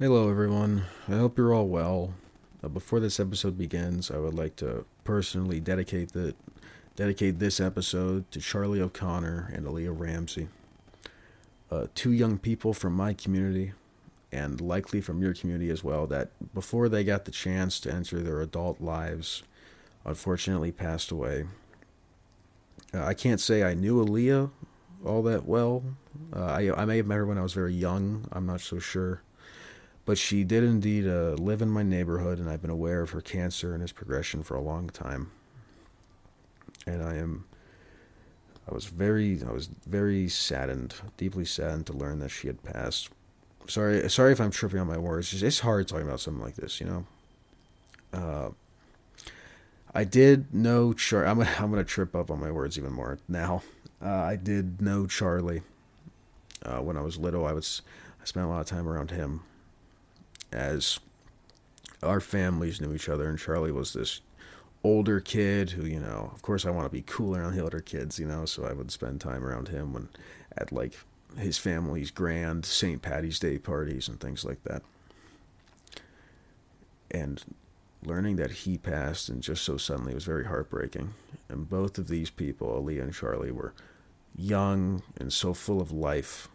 Hello, everyone. I hope you're all well. Uh, before this episode begins, I would like to personally dedicate the dedicate this episode to Charlie O'Connor and Aaliyah Ramsey, uh, two young people from my community, and likely from your community as well. That before they got the chance to enter their adult lives, unfortunately passed away. Uh, I can't say I knew Aaliyah all that well. Uh, I I may have met her when I was very young. I'm not so sure. But she did indeed uh, live in my neighborhood, and I've been aware of her cancer and its progression for a long time. And I am, I was very, I was very saddened, deeply saddened to learn that she had passed. Sorry, sorry if I'm tripping on my words. It's, it's hard talking about something like this, you know. Uh, I did know Char. I'm gonna, I'm gonna trip up on my words even more now. Uh, I did know Charlie. Uh, when I was little, I was I spent a lot of time around him as our families knew each other, and Charlie was this older kid who, you know, of course, I want to be cool around the older kids, you know, so I would spend time around him when at like his family's grand St. Patty's Day parties and things like that. And learning that he passed and just so suddenly was very heartbreaking. And both of these people, Aaliyah and Charlie, were young and so full of life.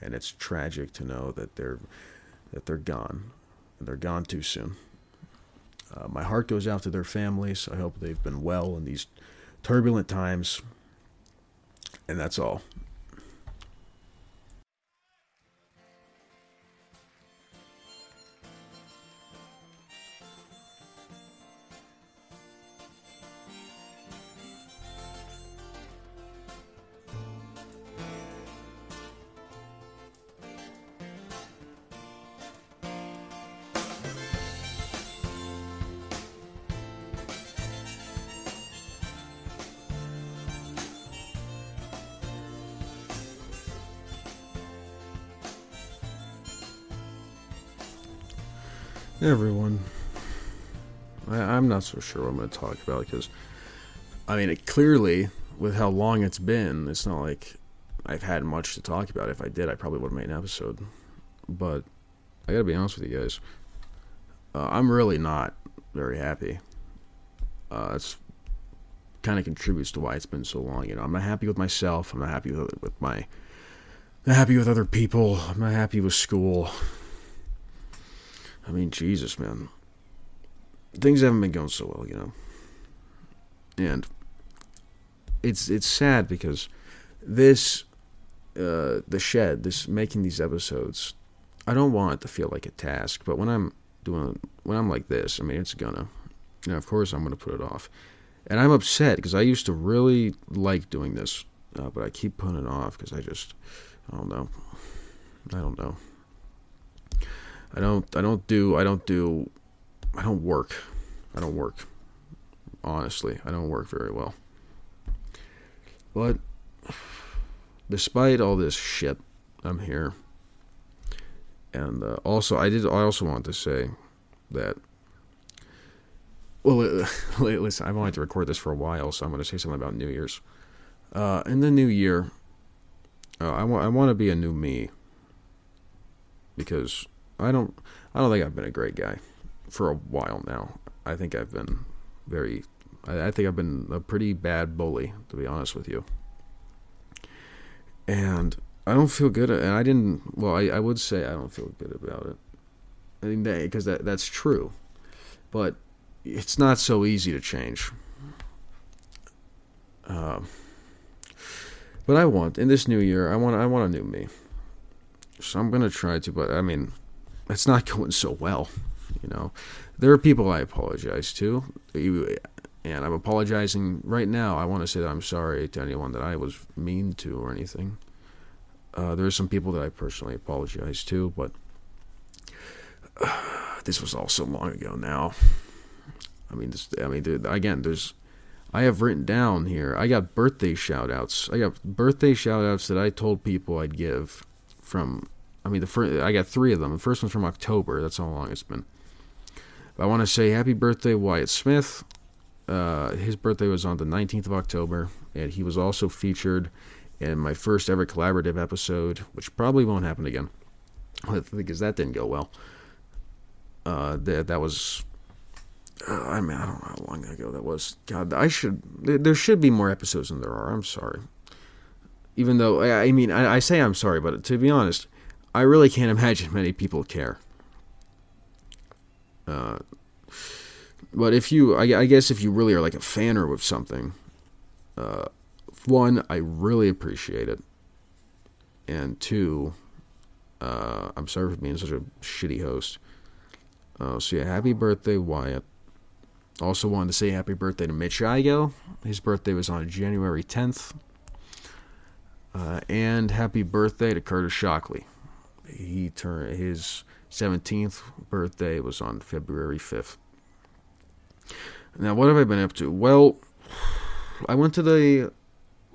And it's tragic to know that they're that they're gone. And they're gone too soon. Uh, my heart goes out to their families. I hope they've been well in these turbulent times. And that's all. So sure what I'm going to talk about because, I mean, it, clearly, with how long it's been, it's not like I've had much to talk about. If I did, I probably would have made an episode. But I got to be honest with you guys. Uh, I'm really not very happy. Uh, it's kind of contributes to why it's been so long. You know, I'm not happy with myself. I'm not happy with, with my. Not happy with other people. I'm not happy with school. I mean, Jesus, man. Things haven't been going so well, you know. And it's it's sad because this uh, the shed, this making these episodes, I don't want it to feel like a task, but when I'm doing when I'm like this, I mean, it's gonna, you know, of course I'm gonna put it off, and I'm upset because I used to really like doing this, uh, but I keep putting it off because I just, I don't know, I don't know. I don't I don't do I don't do I don't work. I don't work. Honestly, I don't work very well. But despite all this shit, I'm here. And uh, also, I did. I also want to say that. Well, listen, I've wanted to record this for a while, so I'm going to say something about New Year's. Uh, in the new year, uh, I want I want to be a new me because I don't I don't think I've been a great guy for a while now. I think I've been very I, I think I've been a pretty bad bully to be honest with you. And I don't feel good and I didn't well I, I would say I don't feel good about it. I mean because that that's true. But it's not so easy to change. Uh, but I want in this new year I want I want a new me. So I'm gonna try to, but I mean, it's not going so well. You know, there are people I apologize to, and I'm apologizing right now. I want to say that I'm sorry to anyone that I was mean to or anything. Uh, there are some people that I personally apologize to, but uh, this was all so long ago now. I mean, this, I mean, dude, again, there's, I have written down here. I got birthday shout outs. I got birthday shout outs that I told people I'd give from I mean, the first I got three of them. The first one's from October. That's how long it's been. I want to say happy birthday, Wyatt Smith. Uh, his birthday was on the 19th of October, and he was also featured in my first ever collaborative episode, which probably won't happen again. because that didn't go well. Uh, that that was. Uh, I mean, I don't know how long ago that was. God, I should. There should be more episodes than there are. I'm sorry. Even though I mean, I, I say I'm sorry, but to be honest, I really can't imagine many people care. Uh, but if you, I, I, guess, if you really are like a fan of something, uh, one, I really appreciate it, and two, uh, I'm sorry for being such a shitty host. Uh, so yeah, happy birthday, Wyatt. Also wanted to say happy birthday to Mitch Igo. His birthday was on January 10th. Uh, and happy birthday to Curtis Shockley. He turned his 17th birthday was on February 5th. Now, what have I been up to? Well, I went to the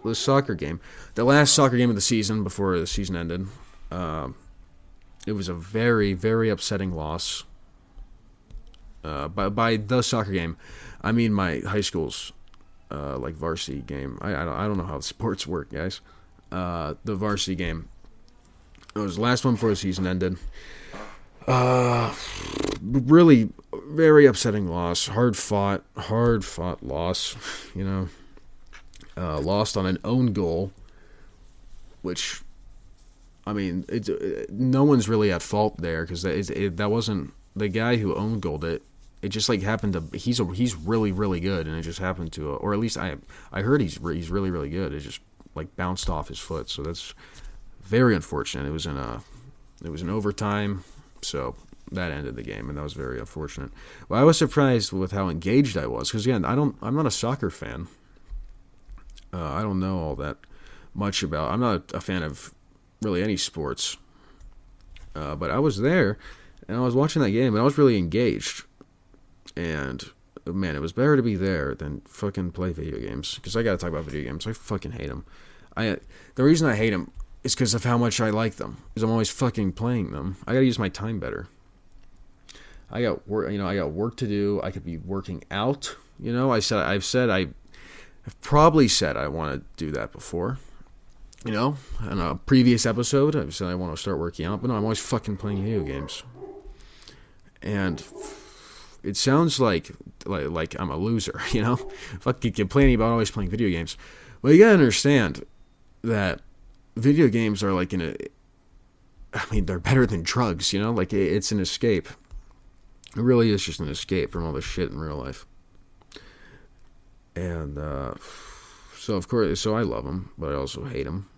the soccer game, the last soccer game of the season before the season ended. Uh, it was a very, very upsetting loss. Uh, by by the soccer game, I mean my high school's uh, like varsity game. I I don't, I don't know how sports work, guys. Uh, the varsity game. It was the last one before the season ended. Uh, really very upsetting loss. Hard fought, hard fought loss. You know, uh, lost on an own goal, which, I mean, it, it, no one's really at fault there because that, that wasn't the guy who owned goaled it. It just like happened to he's a, he's really really good and it just happened to or at least I I heard he's he's really really good. It just like bounced off his foot, so that's very unfortunate. It was in a it was an overtime, so that ended the game, and that was very unfortunate. Well, I was surprised with how engaged I was because again, I don't, I'm not a soccer fan. Uh, I don't know all that much about. I'm not a fan of really any sports, uh, but I was there and I was watching that game, and I was really engaged. And man, it was better to be there than fucking play video games because I got to talk about video games. I fucking hate them. I the reason I hate them is because of how much I like them. Because I'm always fucking playing them. I got to use my time better. I got work, you know, I got work to do. I could be working out. You know, I said I've said I, I've probably said I want to do that before. You know, in a previous episode, I've said I want to start working out, but no, I'm always fucking playing video games. And it sounds like like, like I'm a loser, you know, fucking complaining about always playing video games. Well, you gotta understand that video games are like in a. I mean, they're better than drugs, you know. Like it's an escape it really is just an escape from all the shit in real life. And uh, so, of course, so I love them, but I also hate them.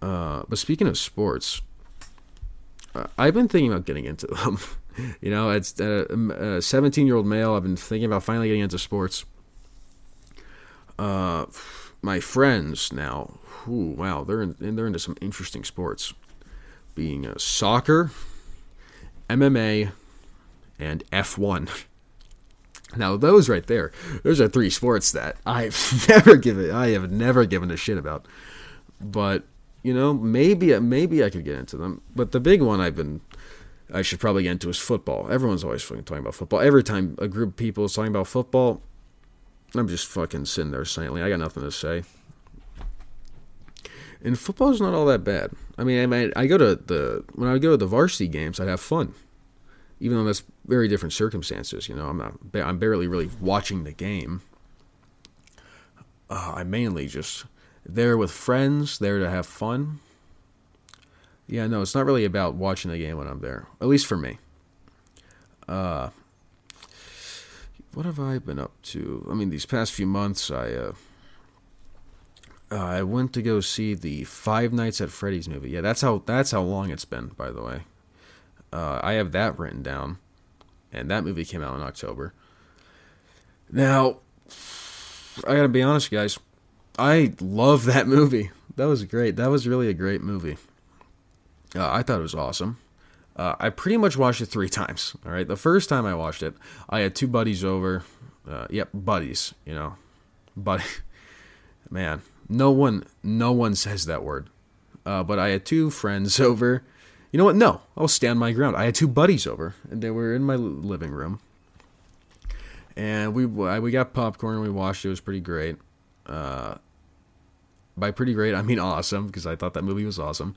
Uh, but speaking of sports, uh, I've been thinking about getting into them. you know, it's a 17 year old male. I've been thinking about finally getting into sports. Uh, my friends now, ooh, wow, they're in, they're into some interesting sports, being uh, soccer, MMA, and F1. Now those right there, those are three sports that I've never given I have never given a shit about. But, you know, maybe maybe I could get into them. But the big one I've been I should probably get into is football. Everyone's always fucking talking about football. Every time a group of people is talking about football, I'm just fucking sitting there silently. I got nothing to say. And football's not all that bad. I mean, I mean, I go to the when I go to the varsity games, I'd have fun even though that's very different circumstances. You know, I'm not, I'm barely really watching the game. Uh, I'm mainly just there with friends, there to have fun. Yeah, no, it's not really about watching the game when I'm there. At least for me. Uh, what have I been up to? I mean, these past few months, I uh, I went to go see the Five Nights at Freddy's movie. Yeah, that's how that's how long it's been, by the way. Uh, I have that written down, and that movie came out in October. Now, I gotta be honest, guys. I love that movie. That was great. That was really a great movie. Uh, I thought it was awesome. Uh, I pretty much watched it three times. All right, the first time I watched it, I had two buddies over. Uh, yep, buddies. You know, buddy. Man, no one, no one says that word. Uh, but I had two friends over you know what? No, I'll stand my ground. I had two buddies over, and they were in my living room, and we we got popcorn. We watched. It was pretty great. Uh, by pretty great, I mean awesome, because I thought that movie was awesome.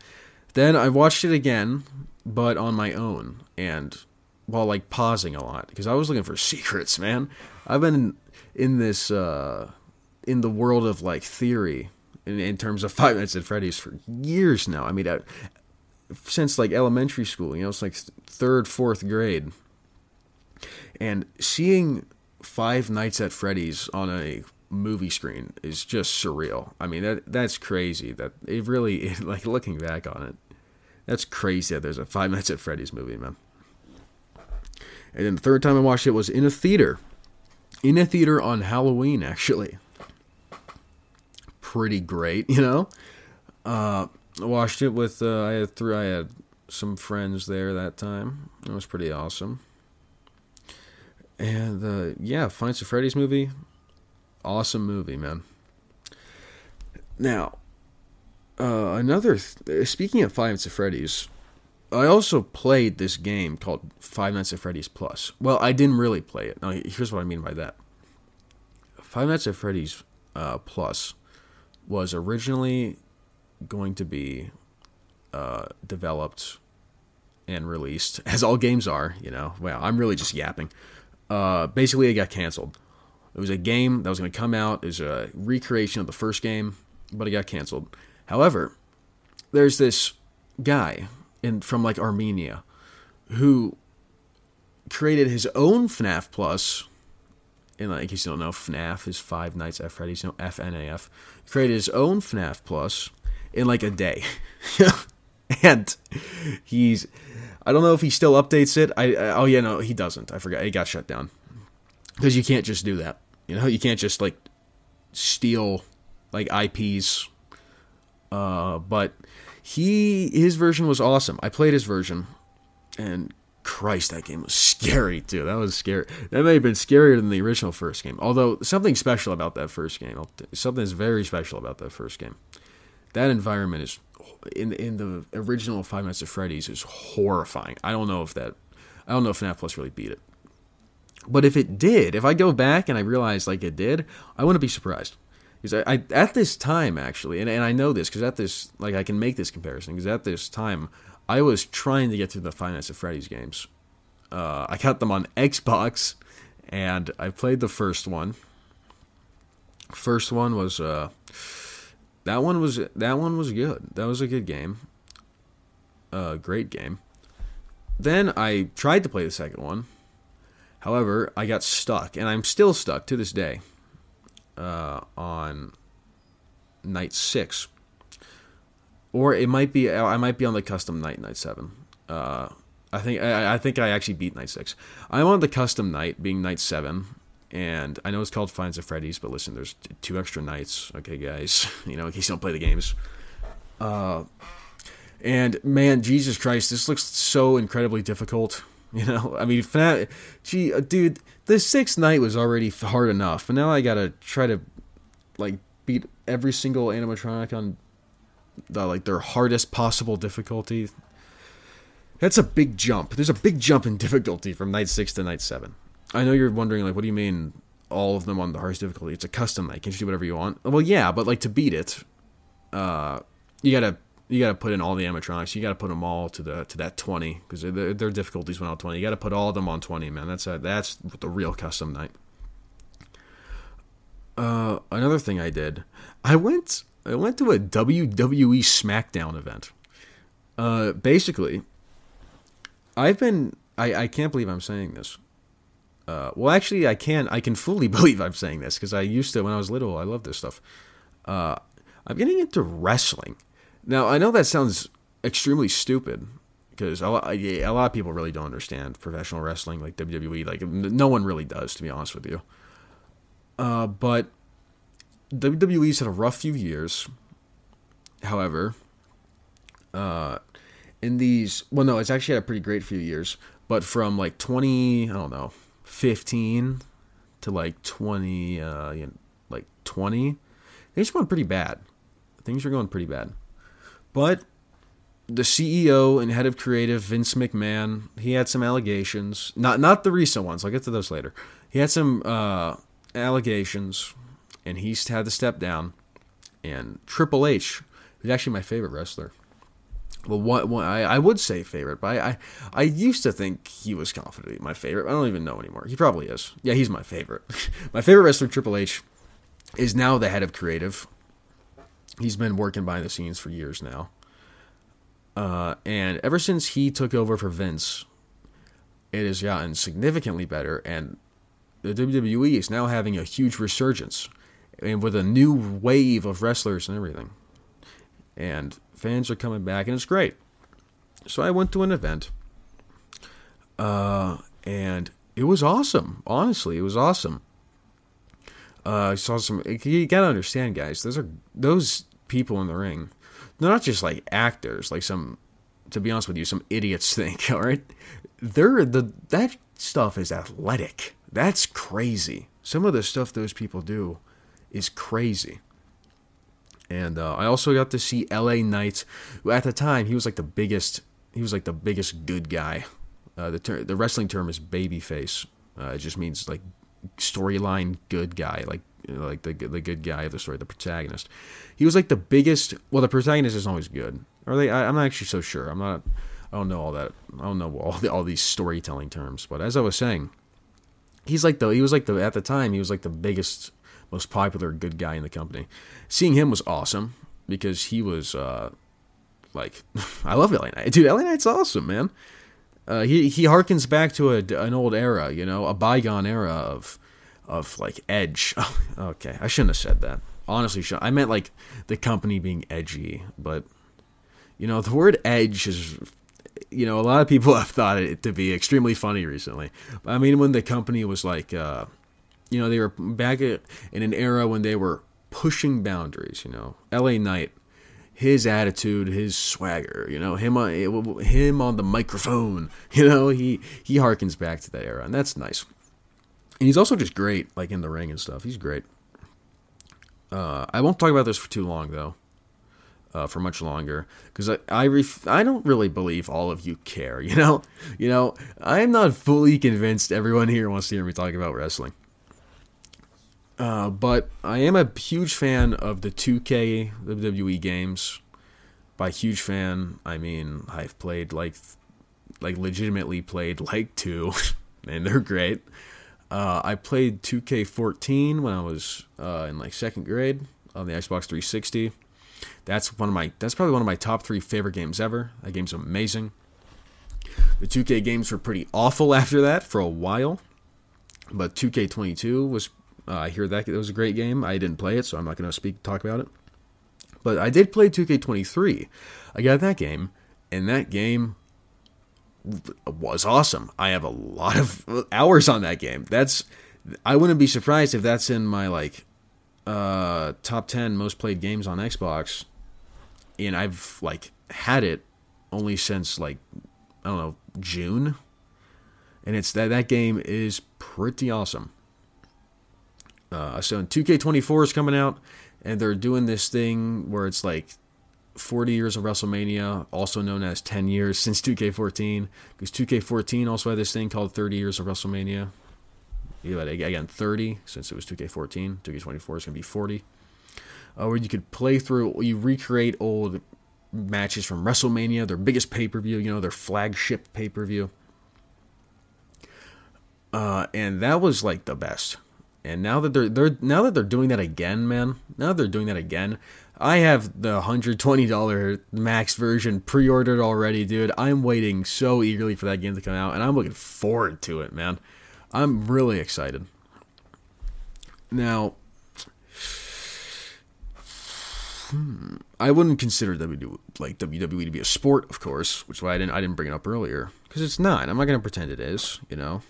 Then I watched it again, but on my own and while like pausing a lot because I was looking for secrets, man. I've been in this uh in the world of like theory in, in terms of Five Nights at Freddy's for years now. I mean, I, since like elementary school, you know, it's like third, fourth grade, and seeing Five Nights at Freddy's on a movie screen is just surreal. I mean, that that's crazy. That it really like looking back on it, that's crazy that there's a Five Nights at Freddy's movie, man. And then the third time I watched it was in a theater, in a theater on Halloween, actually. Pretty great, you know. Uh, I watched it with uh, I had three, I had some friends there that time. It was pretty awesome. And uh, yeah, Five Nights Freddy's movie, awesome movie, man. Now, uh, another th- speaking of Five Nights at Freddy's, I also played this game called Five Nights at Freddy's Plus. Well, I didn't really play it. Now, here's what I mean by that. Five Nights at Freddy's uh, Plus was originally going to be uh, developed and released, as all games are. You know, well, I'm really just yapping. Uh, basically, it got canceled. It was a game that was going to come out. It was a recreation of the first game, but it got canceled. However, there's this guy in from like Armenia who created his own FNAF Plus. And like, you don't know, FNAF is Five Nights at Freddy's, know, FNAF. Created his own FNAF Plus in like a day. and he's I don't know if he still updates it. I, I oh yeah, no, he doesn't. I forgot. It got shut down. Cuz you can't just do that. You know, you can't just like steal like IPs uh but he his version was awesome. I played his version and Christ, that game was scary too. That was scary. That may have been scarier than the original first game. Although something special about that first game, something is very special about that first game. That environment is in in the original Five Nights at Freddy's is horrifying. I don't know if that I don't know if FNAF Plus really beat it. But if it did, if I go back and I realize like it did, I wouldn't be surprised. Because I, I at this time actually, and, and I know this because at this like I can make this comparison because at this time I was trying to get through the Nights at Freddy's games. Uh, I got them on Xbox, and I played the first one. First one was uh, that one was that one was good. That was a good game. A uh, great game. Then I tried to play the second one. However, I got stuck, and I'm still stuck to this day uh, on night six or it might be I might be on the custom night night seven. Uh, I think I, I, think I actually beat night six. I'm on the custom night, being night seven, and I know it's called Finds of Freddy's, but listen, there's two extra nights. Okay, guys, you know in case you don't play the games. Uh, and man, Jesus Christ, this looks so incredibly difficult. You know, I mean, FNAF, gee, uh, dude, the sixth night was already hard enough, but now I gotta try to like beat every single animatronic on the like their hardest possible difficulty. That's a big jump. There's a big jump in difficulty from night six to night seven. I know you're wondering like, what do you mean all of them on the hardest difficulty? It's a custom night. Can you do whatever you want? Well, yeah, but like to beat it, uh, you gotta you gotta put in all the animatronics. You gotta put them all to the to that twenty because their, their difficulties went out twenty. You gotta put all of them on twenty, man. That's a, that's the real custom night. Uh, another thing I did, I went I went to a WWE SmackDown event. Uh, basically, I've been. I, I can't believe I'm saying this. Uh, well, actually, I can. I can fully believe I'm saying this because I used to when I was little. I loved this stuff. Uh, I'm getting into wrestling now. I know that sounds extremely stupid because a lot, a lot of people really don't understand professional wrestling like WWE. Like no one really does, to be honest with you. Uh, but WWE's had a rough few years. However, uh, in these, well, no, it's actually had a pretty great few years. But from like 20, I don't know, 15 to like 20, uh, you know, like 20, things going pretty bad. Things were going pretty bad. But the CEO and head of creative, Vince McMahon, he had some allegations. Not not the recent ones. I'll get to those later. He had some uh, allegations and he's had to step down. And Triple H, who's actually my favorite wrestler, well, what, what I, I would say favorite, but I, I, I used to think he was confident my favorite. I don't even know anymore. He probably is. Yeah, he's my favorite. my favorite wrestler, Triple H, is now the head of creative. He's been working behind the scenes for years now. Uh, and ever since he took over for Vince, it has gotten significantly better, and the WWE is now having a huge resurgence, and with a new wave of wrestlers and everything. And fans are coming back, and it's great. So I went to an event, uh, and it was awesome. Honestly, it was awesome. Uh, I saw some. You gotta understand, guys. Those are those people in the ring. They're not just like actors, like some. To be honest with you, some idiots think. All right, they're the that stuff is athletic. That's crazy. Some of the stuff those people do is crazy. And uh, I also got to see L.A. Knight. At the time, he was like the biggest. He was like the biggest good guy. Uh, the ter- the wrestling term is babyface. Uh, it just means like storyline good guy, like like the the good guy of the story, the protagonist. He was like the biggest. Well, the protagonist is always good. Are they? I, am not actually so sure. I'm not. I don't know all that. I don't know all the, all these storytelling terms. But as I was saying, he's like the. He was like the at the time. He was like the biggest, most popular good guy in the company. Seeing him was awesome because he was. uh like, I love LA Knight, dude. LA Knight's awesome, man. Uh, he he harkens back to a, an old era, you know, a bygone era of of like edge. Okay, I shouldn't have said that. Honestly, I meant like the company being edgy, but you know, the word edge is you know, a lot of people have thought it to be extremely funny recently. I mean, when the company was like, uh, you know, they were back in an era when they were pushing boundaries. You know, L.A. Knight his attitude, his swagger, you know, him on him on the microphone, you know, he he harkens back to that era, and that's nice. And he's also just great, like in the ring and stuff. He's great. Uh, I won't talk about this for too long though, uh, for much longer, because I I, ref- I don't really believe all of you care. You know, you know, I'm not fully convinced everyone here wants to hear me talk about wrestling. Uh, but I am a huge fan of the 2K WWE games. By huge fan, I mean I've played like, like legitimately played like two, and they're great. Uh, I played 2K14 when I was uh, in like second grade on the Xbox 360. That's one of my that's probably one of my top three favorite games ever. That game's amazing. The 2K games were pretty awful after that for a while, but 2K22 was uh, I hear that it was a great game. I didn't play it, so I'm not going to speak talk about it. But I did play 2K23. I got that game, and that game was awesome. I have a lot of hours on that game. That's I wouldn't be surprised if that's in my like uh top 10 most played games on Xbox. And I've like had it only since like I don't know, June. And it's that that game is pretty awesome. Uh, so 2K24 is coming out, and they're doing this thing where it's like 40 years of WrestleMania, also known as 10 years since 2K14, because 2K14 also had this thing called 30 years of WrestleMania. Again 30 since it was 2K14. 2K24 is going to be 40. Uh, where you could play through, you recreate old matches from WrestleMania, their biggest pay per view, you know, their flagship pay per view. Uh, and that was like the best. And now that they're they're now that they're doing that again, man. Now that they're doing that again, I have the hundred twenty dollar max version pre-ordered already, dude. I'm waiting so eagerly for that game to come out, and I'm looking forward to it, man. I'm really excited. Now, hmm, I wouldn't consider WWE like WWE to be a sport, of course, which is why I didn't I didn't bring it up earlier because it's not. I'm not gonna pretend it is, you know.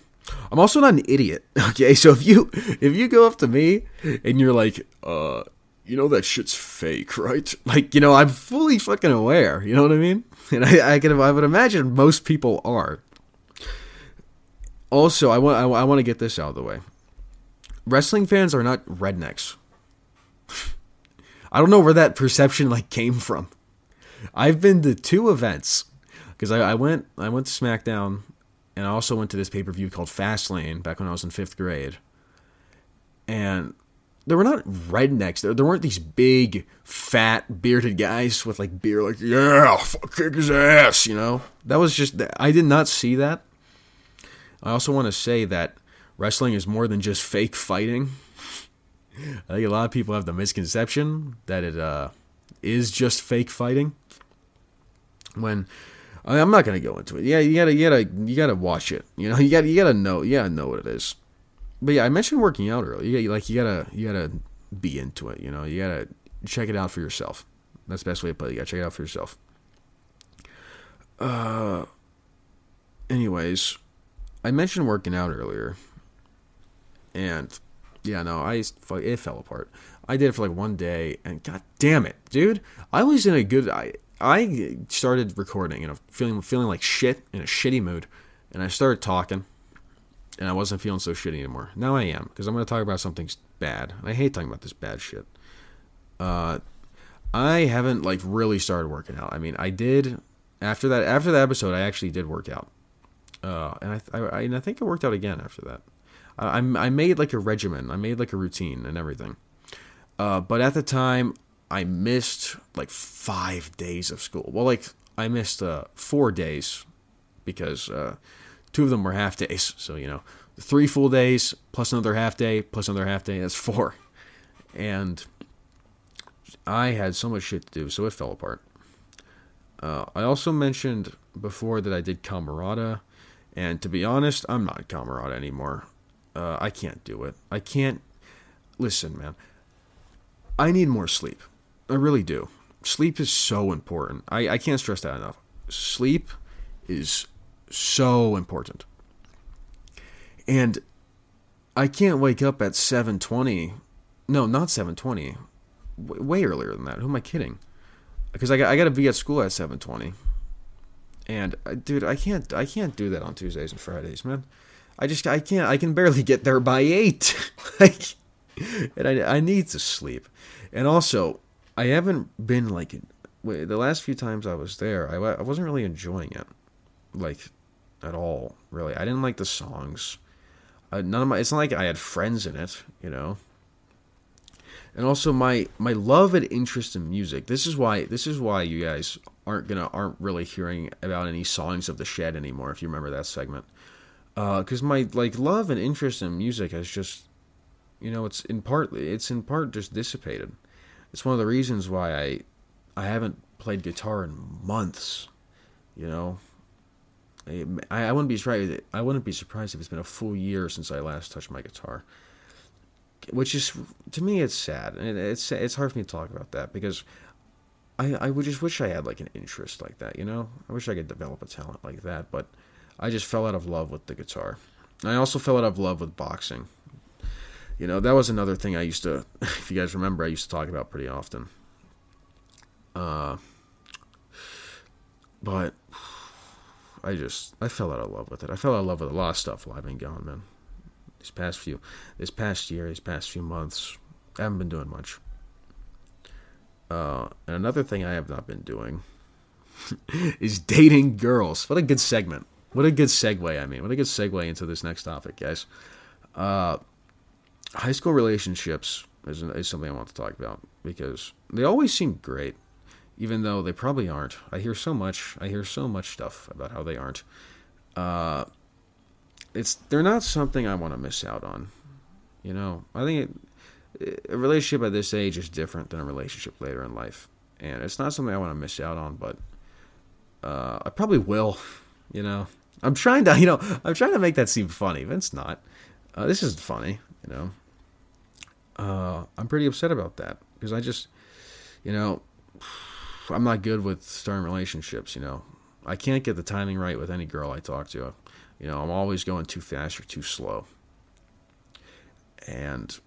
I'm also not an idiot. Okay, so if you if you go up to me and you're like, uh, you know that shit's fake, right? Like, you know, I'm fully fucking aware. You know what I mean? And I, I can I would imagine most people are. Also, I want I, I want to get this out of the way. Wrestling fans are not rednecks. I don't know where that perception like came from. I've been to two events because I, I went I went to SmackDown and I also went to this pay per view called Fastlane back when I was in fifth grade. And there were not rednecks. There, there weren't these big, fat, bearded guys with like beer, like yeah, fuck kick his ass. You know, that was just I did not see that. I also want to say that wrestling is more than just fake fighting. I think a lot of people have the misconception that it uh, is just fake fighting. When I am not gonna go into it. Yeah, you gotta, you gotta, you gotta watch it. You know, you gotta, you gotta know, gotta know what it is. But yeah, I mentioned working out earlier. You like, you gotta, you gotta be into it. You know, you gotta check it out for yourself. That's the best way to put it. You gotta check it out for yourself. Uh, anyways, I mentioned working out earlier, and yeah, no, I it fell apart. I did it for like one day, and god damn it, dude, I was in a good. I I started recording, you know, feeling feeling like shit in a shitty mood, and I started talking, and I wasn't feeling so shitty anymore. Now I am because I'm going to talk about something bad. I hate talking about this bad shit. Uh, I haven't like really started working out. I mean, I did after that after that episode. I actually did work out, uh, and I, I and I think I worked out again after that. I, I made like a regimen. I made like a routine and everything. Uh, but at the time, I missed like five days of school. Well, like I missed uh, four days because uh, two of them were half days. So you know, three full days plus another half day plus another half day. That's four. And I had so much shit to do, so it fell apart. Uh, I also mentioned before that I did Camerata, and to be honest, I'm not Camerata anymore. Uh, I can't do it. I can't. Listen, man. I need more sleep. I really do. Sleep is so important. I, I can't stress that enough. Sleep is so important. And I can't wake up at 7:20. No, not 7:20. W- way earlier than that. Who am I kidding? Because I got I got to be at school at 7:20. And uh, dude, I can't I can't do that on Tuesdays and Fridays, man. I just I can't I can barely get there by 8. like and I I need to sleep. And also, I haven't been like the last few times I was there. I I wasn't really enjoying it, like at all. Really, I didn't like the songs. Uh, none of my. It's not like I had friends in it, you know. And also my my love and interest in music. This is why this is why you guys aren't gonna aren't really hearing about any songs of the shed anymore. If you remember that segment, because uh, my like love and interest in music has just, you know, it's in part it's in part just dissipated it's one of the reasons why I I haven't played guitar in months. You know, I, I wouldn't be surprised. I wouldn't be surprised if it's been a full year since I last touched my guitar. Which is to me, it's sad, and it's it's hard for me to talk about that because I I would just wish I had like an interest like that. You know, I wish I could develop a talent like that, but I just fell out of love with the guitar. I also fell out of love with boxing. You know, that was another thing I used to, if you guys remember, I used to talk about pretty often. Uh, but I just, I fell out of love with it. I fell out of love with a lot of stuff while I've been gone, man. These past few, this past year, these past few months, I haven't been doing much. Uh, and another thing I have not been doing is dating girls. What a good segment. What a good segue, I mean. What a good segue into this next topic, guys. Uh, high school relationships is, is something I want to talk about because they always seem great, even though they probably aren't. I hear so much. I hear so much stuff about how they aren't. Uh, it's they're not something I want to miss out on. You know, I think it, a relationship at this age is different than a relationship later in life, and it's not something I want to miss out on. But uh, I probably will. You know, I'm trying to. You know, I'm trying to make that seem funny, but it's not. Uh, this isn't funny. You know, uh, I'm pretty upset about that because I just, you know, I'm not good with starting relationships. You know, I can't get the timing right with any girl I talk to. You know, I'm always going too fast or too slow. And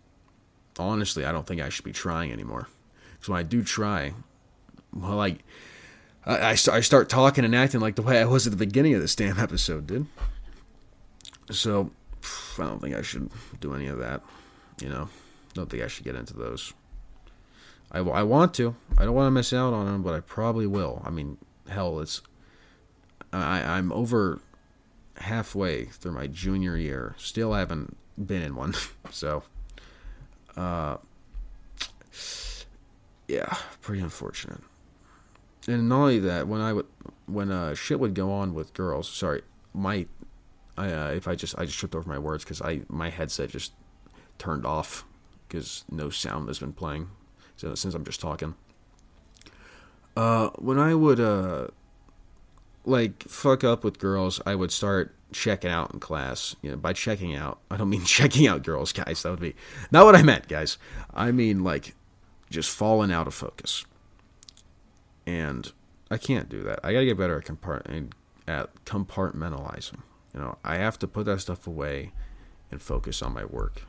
honestly, I don't think I should be trying anymore. Because when I do try, well, like, I, I, I start talking and acting like the way I was at the beginning of this damn episode, dude. So, I don't think I should do any of that, you know don't think I should get into those. I, I want to. I don't want to miss out on them, but I probably will. I mean, hell, it's I I'm over halfway through my junior year. Still haven't been in one. so, uh, yeah, pretty unfortunate. And not only that, when I would when uh, shit would go on with girls, sorry, my I, uh, if I just I just tripped over my words because I my headset just turned off because no sound has been playing so since I'm just talking. Uh, when I would uh, like fuck up with girls, I would start checking out in class. You know, by checking out, I don't mean checking out girls, guys. That would be not what I meant, guys. I mean like just falling out of focus. And I can't do that. I gotta get better at compart- at compartmentalizing. You know, I have to put that stuff away and focus on my work.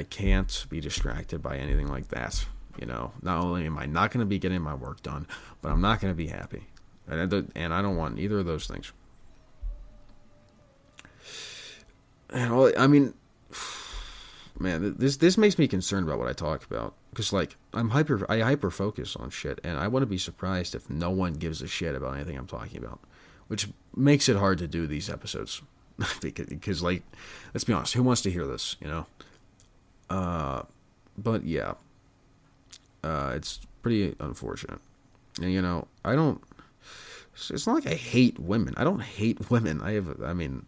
I can't be distracted by anything like that. You know, not only am I not going to be getting my work done, but I'm not going to be happy, and I, don't, and I don't want either of those things. And all, I mean, man, this this makes me concerned about what I talk about because like I'm hyper, I hyper focus on shit, and I want to be surprised if no one gives a shit about anything I'm talking about, which makes it hard to do these episodes because, because like, let's be honest, who wants to hear this, you know? Uh, but yeah, uh, it's pretty unfortunate. And you know, I don't. It's not like I hate women. I don't hate women. I have. I mean,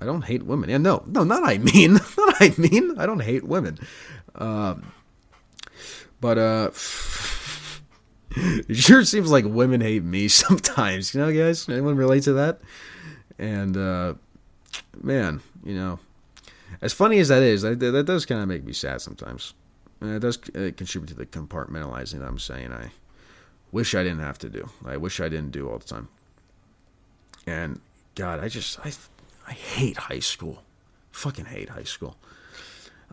I don't hate women. Yeah, no, no, not I mean, not I mean. I don't hate women. Um, but uh, it sure seems like women hate me sometimes. You know, guys. Anyone relate to that? And uh, man, you know, as funny as that is, that, that does kind of make me sad sometimes. And it does uh, contribute to the compartmentalizing that I'm saying I wish I didn't have to do. I wish I didn't do all the time. And God, I just I I hate high school. Fucking hate high school.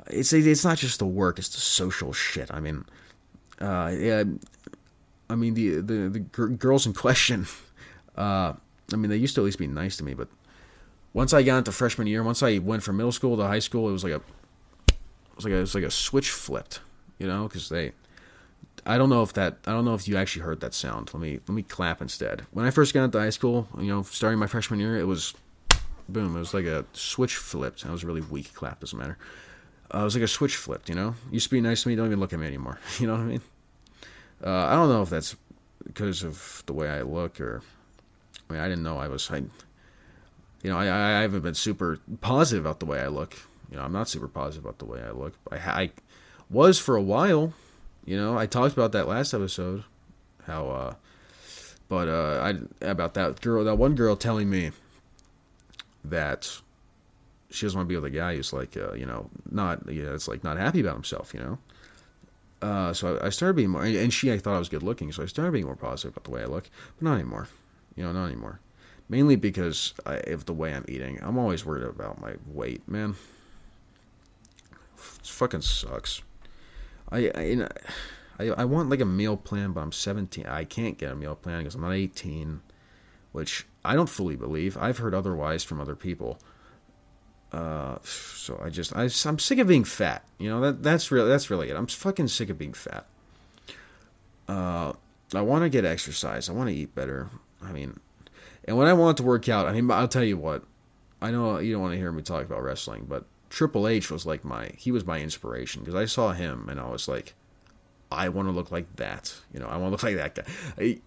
It's it's not just the work; it's the social shit. I mean, uh, yeah, I mean the the the girls in question. Uh, I mean, they used to at least be nice to me, but once I got into freshman year, once I went from middle school to high school, it was like a it was like a, it was like a switch flipped, you know, because they. I don't know if that I don't know if you actually heard that sound. Let me let me clap instead. When I first got into high school, you know, starting my freshman year, it was boom. It was like a switch flipped. That was a really weak clap. Doesn't matter. Uh, it was like a switch flipped. You know, used to be nice to me. Don't even look at me anymore. You know what I mean? Uh, I don't know if that's because of the way I look or. I mean, I didn't know I was. I you know, I, I haven't been super positive about the way I look. You know, I'm not super positive about the way I look. I, I was for a while. You know, I talked about that last episode. How, uh, but uh, I about that girl, that one girl telling me that she doesn't want to be with a guy who's like, uh, you know, not, you know, it's like not happy about himself. You know. Uh, so I, I started being more, and she, I thought I was good looking, so I started being more positive about the way I look, but not anymore. You know, not anymore mainly because I, of the way I'm eating. I'm always worried about my weight, man. It fucking sucks. I I, I I want like a meal plan, but I'm 17. I can't get a meal plan because I'm not 18, which I don't fully believe. I've heard otherwise from other people. Uh, so I just I, I'm sick of being fat. You know that that's really that's really it. I'm fucking sick of being fat. Uh, I want to get exercise. I want to eat better. I mean, and when I want to work out, I mean, I'll tell you what. I know you don't want to hear me talk about wrestling, but Triple H was like my he was my inspiration because I saw him and I was like, I want to look like that. You know, I want to look like that guy. I,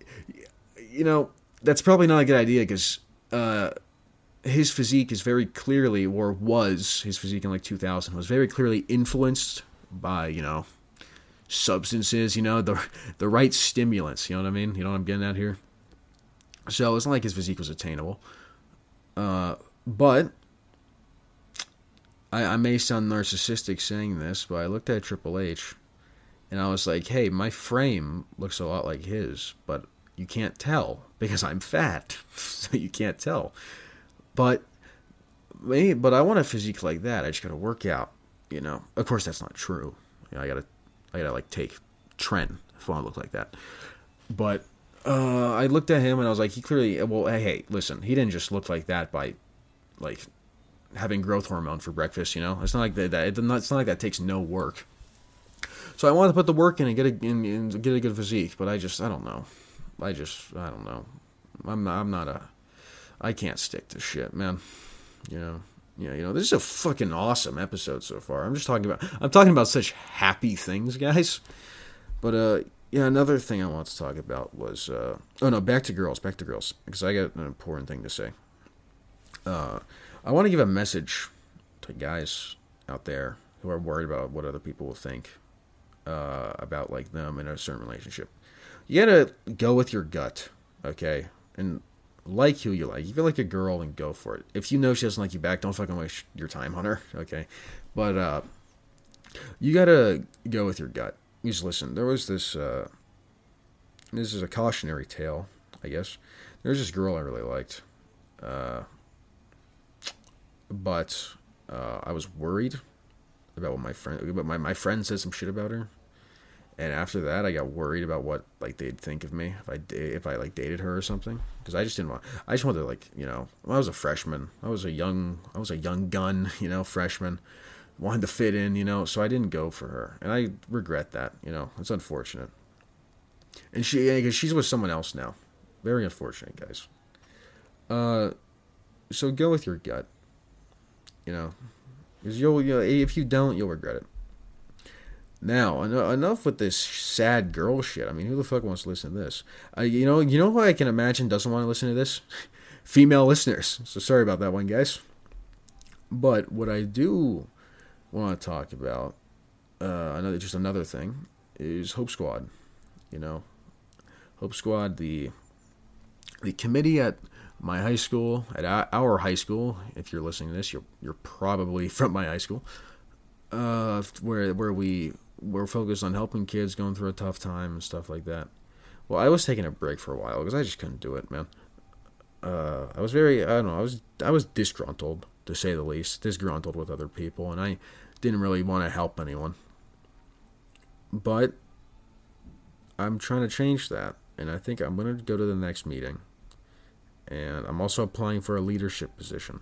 you know, that's probably not a good idea because uh, his physique is very clearly, or was his physique in like 2000 was very clearly influenced by you know substances. You know, the the right stimulants. You know what I mean? You know what I'm getting at here. So it's not like his physique was attainable. Uh, but I, I may sound narcissistic saying this, but I looked at Triple H and I was like, hey, my frame looks a lot like his, but you can't tell because I'm fat. so you can't tell. But but I want a physique like that. I just gotta work out, you know. Of course that's not true. You know, I gotta I gotta like take tren if I want to look like that. But uh, I looked at him and I was like, he clearly. Well, hey, hey, listen, he didn't just look like that by, like, having growth hormone for breakfast. You know, it's not like that. that it's not like that takes no work. So I wanted to put the work in and get a and, and get a good physique, but I just I don't know. I just I don't know. I'm not, I'm not a. I can't stick to shit, man. You know. Yeah, you know, this is a fucking awesome episode so far. I'm just talking about I'm talking about such happy things, guys. But uh, yeah, another thing I want to talk about was uh, oh no, back to girls, back to girls, because I got an important thing to say. Uh, I want to give a message to guys out there who are worried about what other people will think uh, about like them in a certain relationship. You gotta go with your gut, okay, and like who you like. If you like a girl, and go for it. If you know she doesn't like you back, don't fucking waste your time on her, okay. But uh, you gotta go with your gut. Just listen. There was this. Uh, this is a cautionary tale, I guess. There's this girl I really liked, uh, but uh, I was worried about what my friend. But my my friend said some shit about her, and after that, I got worried about what like they'd think of me if I if I like dated her or something. Because I just didn't want. I just wanted to like you know. I was a freshman. I was a young. I was a young gun. You know, freshman wanted to fit in, you know, so I didn't go for her, and I regret that. You know, it's unfortunate. And she, because she's with someone else now, very unfortunate, guys. Uh, so go with your gut. You know, because you'll, you know, if you don't, you'll regret it. Now, enough with this sad girl shit. I mean, who the fuck wants to listen to this? Uh, you know, you know who I can imagine doesn't want to listen to this? Female listeners. So sorry about that one, guys. But what I do want to talk about, uh, another just another thing, is Hope Squad. You know, Hope Squad, the the committee at my high school, at our high school. If you're listening to this, you're you're probably from my high school, uh, where where we we're focused on helping kids going through a tough time and stuff like that. Well, I was taking a break for a while because I just couldn't do it, man. Uh, I was very, I don't know, I was I was disgruntled to say the least, disgruntled with other people, and I didn't really want to help anyone. But I'm trying to change that, and I think I'm going to go to the next meeting. And I'm also applying for a leadership position,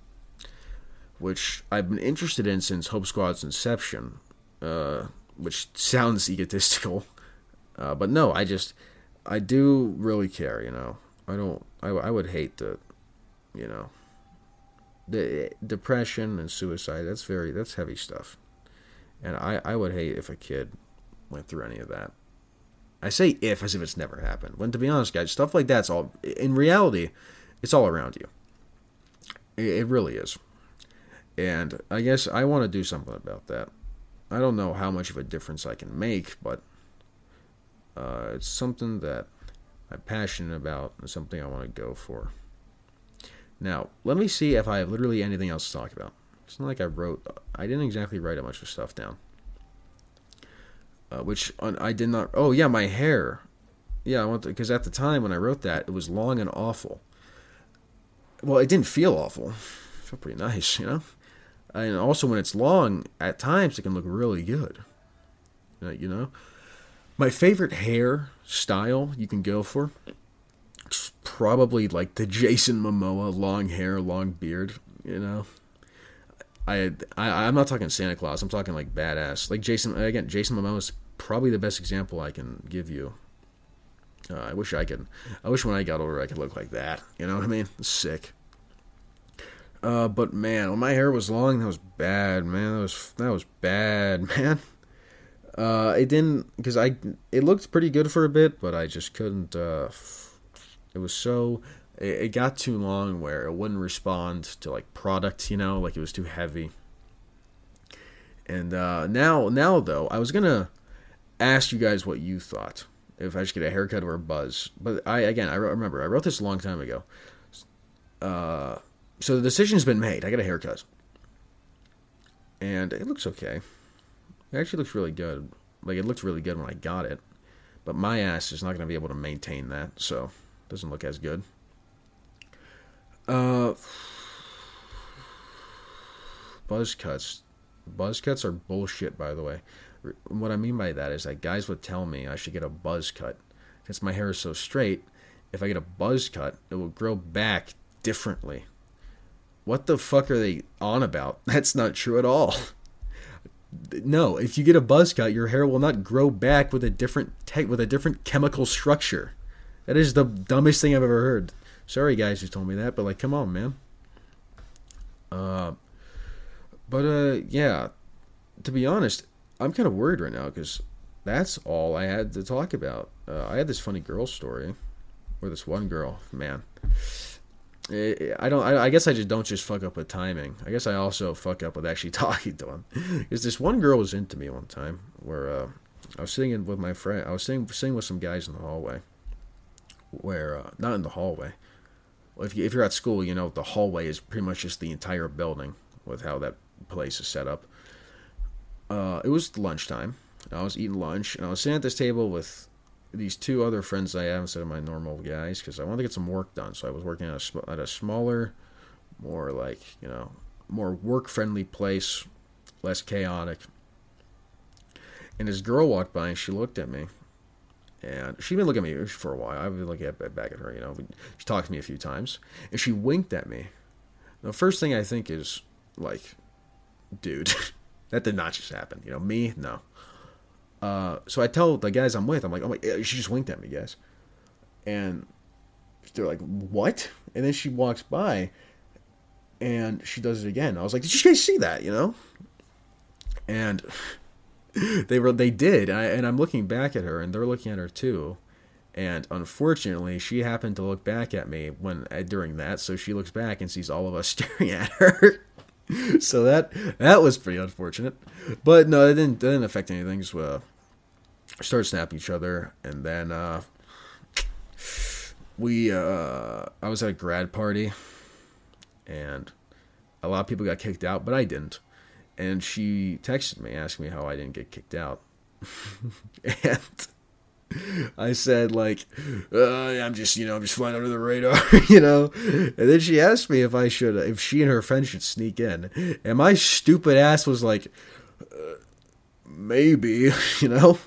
which I've been interested in since Hope Squad's inception, uh, which sounds egotistical. Uh, but no, I just, I do really care, you know. I don't, I, I would hate to, you know, the depression and suicide, that's very, that's heavy stuff. And I, I would hate if a kid went through any of that. I say if as if it's never happened. When to be honest, guys, stuff like that's all in reality, it's all around you. It, it really is. And I guess I want to do something about that. I don't know how much of a difference I can make, but uh, it's something that I'm passionate about and something I want to go for. Now, let me see if I have literally anything else to talk about. It's not like I wrote, I didn't exactly write a bunch of stuff down uh, which I did not. Oh yeah, my hair. Yeah, I want because at the time when I wrote that, it was long and awful. Well, it didn't feel awful. It felt pretty nice, you know. And also, when it's long, at times it can look really good. Uh, you know, my favorite hair style you can go for probably like the Jason Momoa long hair, long beard. You know, I, I I'm not talking Santa Claus. I'm talking like badass. Like Jason again. Jason Momoa is probably the best example I can give you. Uh, I wish I could. I wish when I got older I could look like that. You know what I mean? Sick. Uh, but man, when my hair was long, that was bad, man. That was that was bad, man. Uh, it didn't because I it looked pretty good for a bit, but I just couldn't. Uh, it was so it, it got too long where it wouldn't respond to like product, you know, like it was too heavy. And uh, now, now though, I was gonna ask you guys what you thought if I should get a haircut or a buzz. But I again, I remember I wrote this a long time ago. Uh, so the decision's been made. I got a haircut, and it looks okay. It actually looks really good. Like it looked really good when I got it, but my ass is not to be able to maintain that, so doesn't look as good. Uh, buzz cuts. Buzz cuts are bullshit, by the way. What I mean by that is that guys would tell me I should get a buzz cut because my hair is so straight. If I get a buzz cut, it will grow back differently. What the fuck are they on about? That's not true at all. No, if you get a buzz cut, your hair will not grow back with a different te- with a different chemical structure. That is the dumbest thing I've ever heard. Sorry, guys, who told me that, but like, come on, man. Uh, but uh, yeah. To be honest, I'm kind of worried right now because that's all I had to talk about. Uh, I had this funny girl story, or this one girl, man. I don't. I, guess I just don't just fuck up with timing. I guess I also fuck up with actually talking to him. Because this one girl was into me one time, where uh, I was sitting in with my friend. I was sitting sitting with some guys in the hallway. Where uh, not in the hallway. Well, if you if you're at school, you know the hallway is pretty much just the entire building with how that place is set up. Uh, it was lunchtime. I was eating lunch, and I was sitting at this table with these two other friends I have instead of my normal guys because I wanted to get some work done. So I was working at a, at a smaller, more like you know, more work friendly place, less chaotic. And this girl walked by and she looked at me, and she'd been looking at me for a while. I've been looking at, back at her, you know. She talked to me a few times, and she winked at me. The first thing I think is like, dude, that did not just happen. You know, me, no. Uh, so I tell the guys I'm with, I'm like, oh my, she just winked at me, guys. And they're like, what? And then she walks by and she does it again. I was like, did you guys see that, you know? And they were, they did. I, and I'm looking back at her and they're looking at her too. And unfortunately, she happened to look back at me when uh, during that, so she looks back and sees all of us staring at her. so that that was pretty unfortunate. But no, it didn't it didn't affect anything. Just uh, started snapping each other, and then uh, we uh, I was at a grad party, and a lot of people got kicked out, but I didn't. And she texted me asking me how I didn't get kicked out, and I said like, uh, I'm just you know I'm just flying under the radar, you know. And then she asked me if I should if she and her friend should sneak in, and my stupid ass was like, uh, maybe, you know,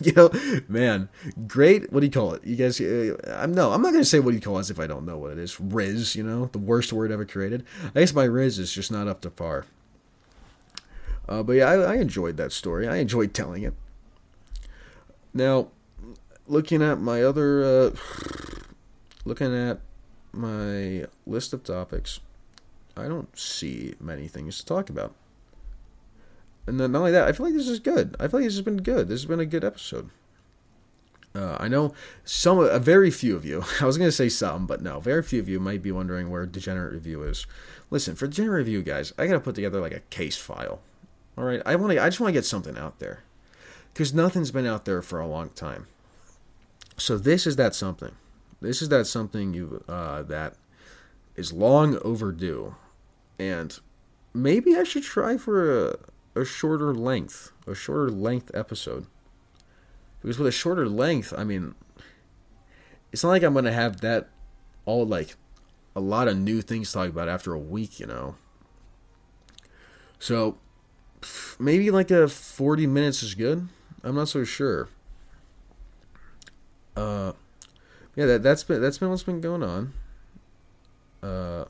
you know, man, great. What do you call it? You guys, uh, I'm no, I'm not gonna say what do you call it if I don't know what it is. Riz, you know, the worst word ever created. I guess my Riz is just not up to par. Uh, but yeah, I, I enjoyed that story. I enjoyed telling it. Now, looking at my other, uh, looking at my list of topics, I don't see many things to talk about. And then not only that, I feel like this is good. I feel like this has been good. This has been a good episode. Uh, I know some, a very few of you. I was going to say some, but no, very few of you might be wondering where Degenerate Review is. Listen, for Degenerate Review, guys, I got to put together like a case file. All right, I want to. I just want to get something out there because nothing's been out there for a long time. So this is that something. This is that something you uh, that is long overdue, and maybe I should try for a, a shorter length, a shorter length episode. Because with a shorter length, I mean, it's not like I'm gonna have that all like a lot of new things to talk about after a week, you know. So maybe like a 40 minutes is good. I'm not so sure uh, yeah, that that's been that's been what's been going on. Uh,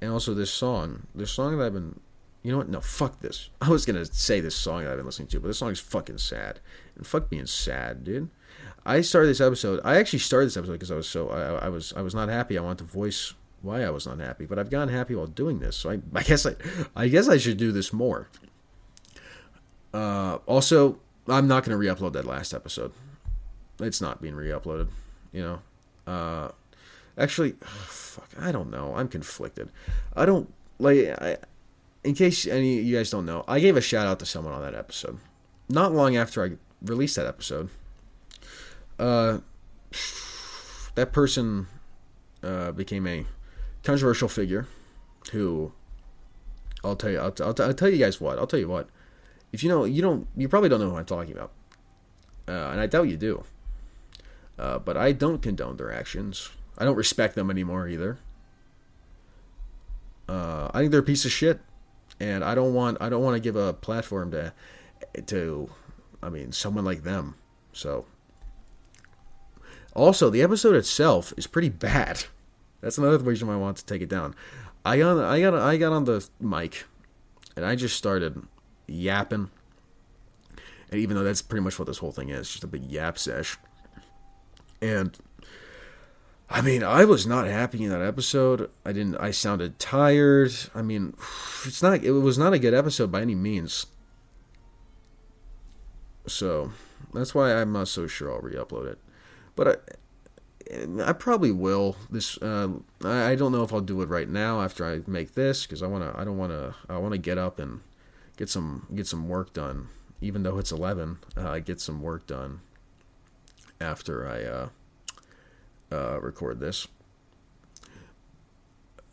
and also this song, this song that I've been, you know what? No, fuck this. I was gonna say this song that I've been listening to, but this song is fucking sad, and fuck being sad, dude. I started this episode. I actually started this episode because I was so I, I was I was not happy. I wanted to voice why I was not happy, but I've gotten happy while doing this. So I, I guess I, I guess I should do this more. Uh, also, I'm not going to re-upload that last episode it's not being re-uploaded. You know, uh, actually, fuck, I don't know. I'm conflicted. I don't like. I, in case any you guys don't know, I gave a shout out to someone on that episode. Not long after I released that episode, uh, that person uh, became a controversial figure who I'll tell you I'll, t- I'll, t- I'll tell you guys what I'll tell you what if you know you don't you probably don't know who I'm talking about uh, and I doubt you do uh, but I don't condone their actions. I don't respect them anymore either. Uh, I think they're a piece of shit, and I don't want I don't want to give a platform to to I mean someone like them. So also the episode itself is pretty bad. That's another reason why I want to take it down. I got I got I got on the mic, and I just started yapping. And even though that's pretty much what this whole thing is, just a big yap sesh. And I mean, I was not happy in that episode. I didn't. I sounded tired. I mean, it's not. It was not a good episode by any means. So, That's why I'm not so sure I'll re-upload it. But I, I probably will. This uh, I don't know if I'll do it right now after I make this because I wanna. I don't wanna. I wanna get up and get some get some work done. Even though it's 11, uh, get some work done after I uh, uh, record this.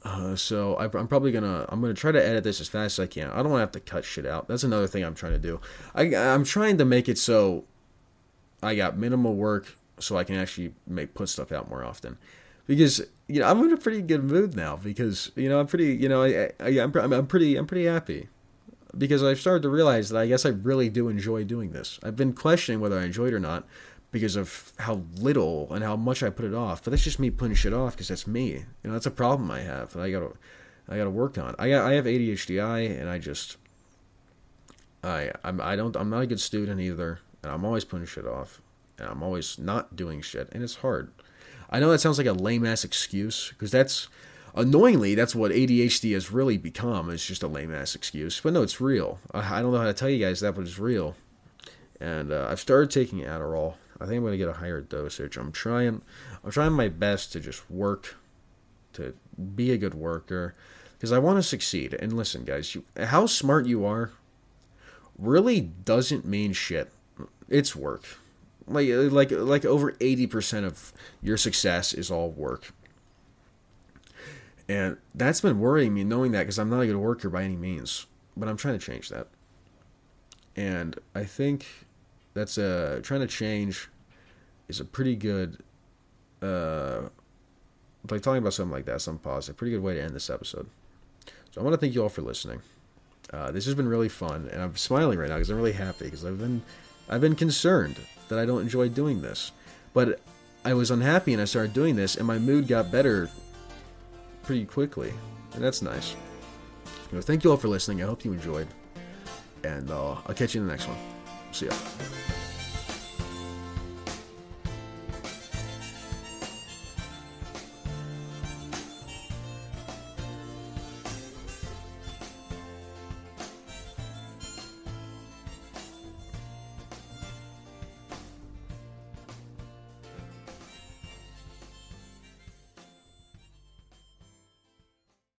Uh, so I, am probably gonna I'm gonna try to edit this as fast as I can. I don't want to have to cut shit out. That's another thing I'm trying to do. I I'm trying to make it so I got minimal work so I can actually make put stuff out more often. Because you know I'm in a pretty good mood now because you know I'm pretty you know I, I I'm, I'm pretty I'm pretty happy because I've started to realize that I guess I really do enjoy doing this. I've been questioning whether I enjoyed it or not because of how little and how much I put it off. But that's just me putting shit off because that's me. You know, that's a problem I have that I gotta I gotta work on. I got, I have ADHD and I just I I'm I don't I'm not a good student either, and I'm always putting shit off, and I'm always not doing shit, and it's hard. I know that sounds like a lame ass excuse because that's annoyingly that's what ADHD has really become. It's just a lame ass excuse, but no, it's real. I, don't know how to tell you guys that, but it's real. And uh, I've started taking Adderall I think I'm gonna get a higher dosage. I'm trying, I'm trying my best to just work, to be a good worker, because I want to succeed. And listen, guys, you, how smart you are, really doesn't mean shit. It's work. Like like like over eighty percent of your success is all work. And that's been worrying me knowing that because I'm not a good worker by any means. But I'm trying to change that. And I think that's uh trying to change is a pretty good uh like talking about something like that, something positive, pretty good way to end this episode. So I want to thank you all for listening. Uh, this has been really fun, and I'm smiling right now because I'm really happy because I've been I've been concerned that I don't enjoy doing this, but I was unhappy and I started doing this, and my mood got better pretty quickly, and that's nice. Know, thank you all for listening. I hope you enjoyed, and uh, I'll catch you in the next one. See ya.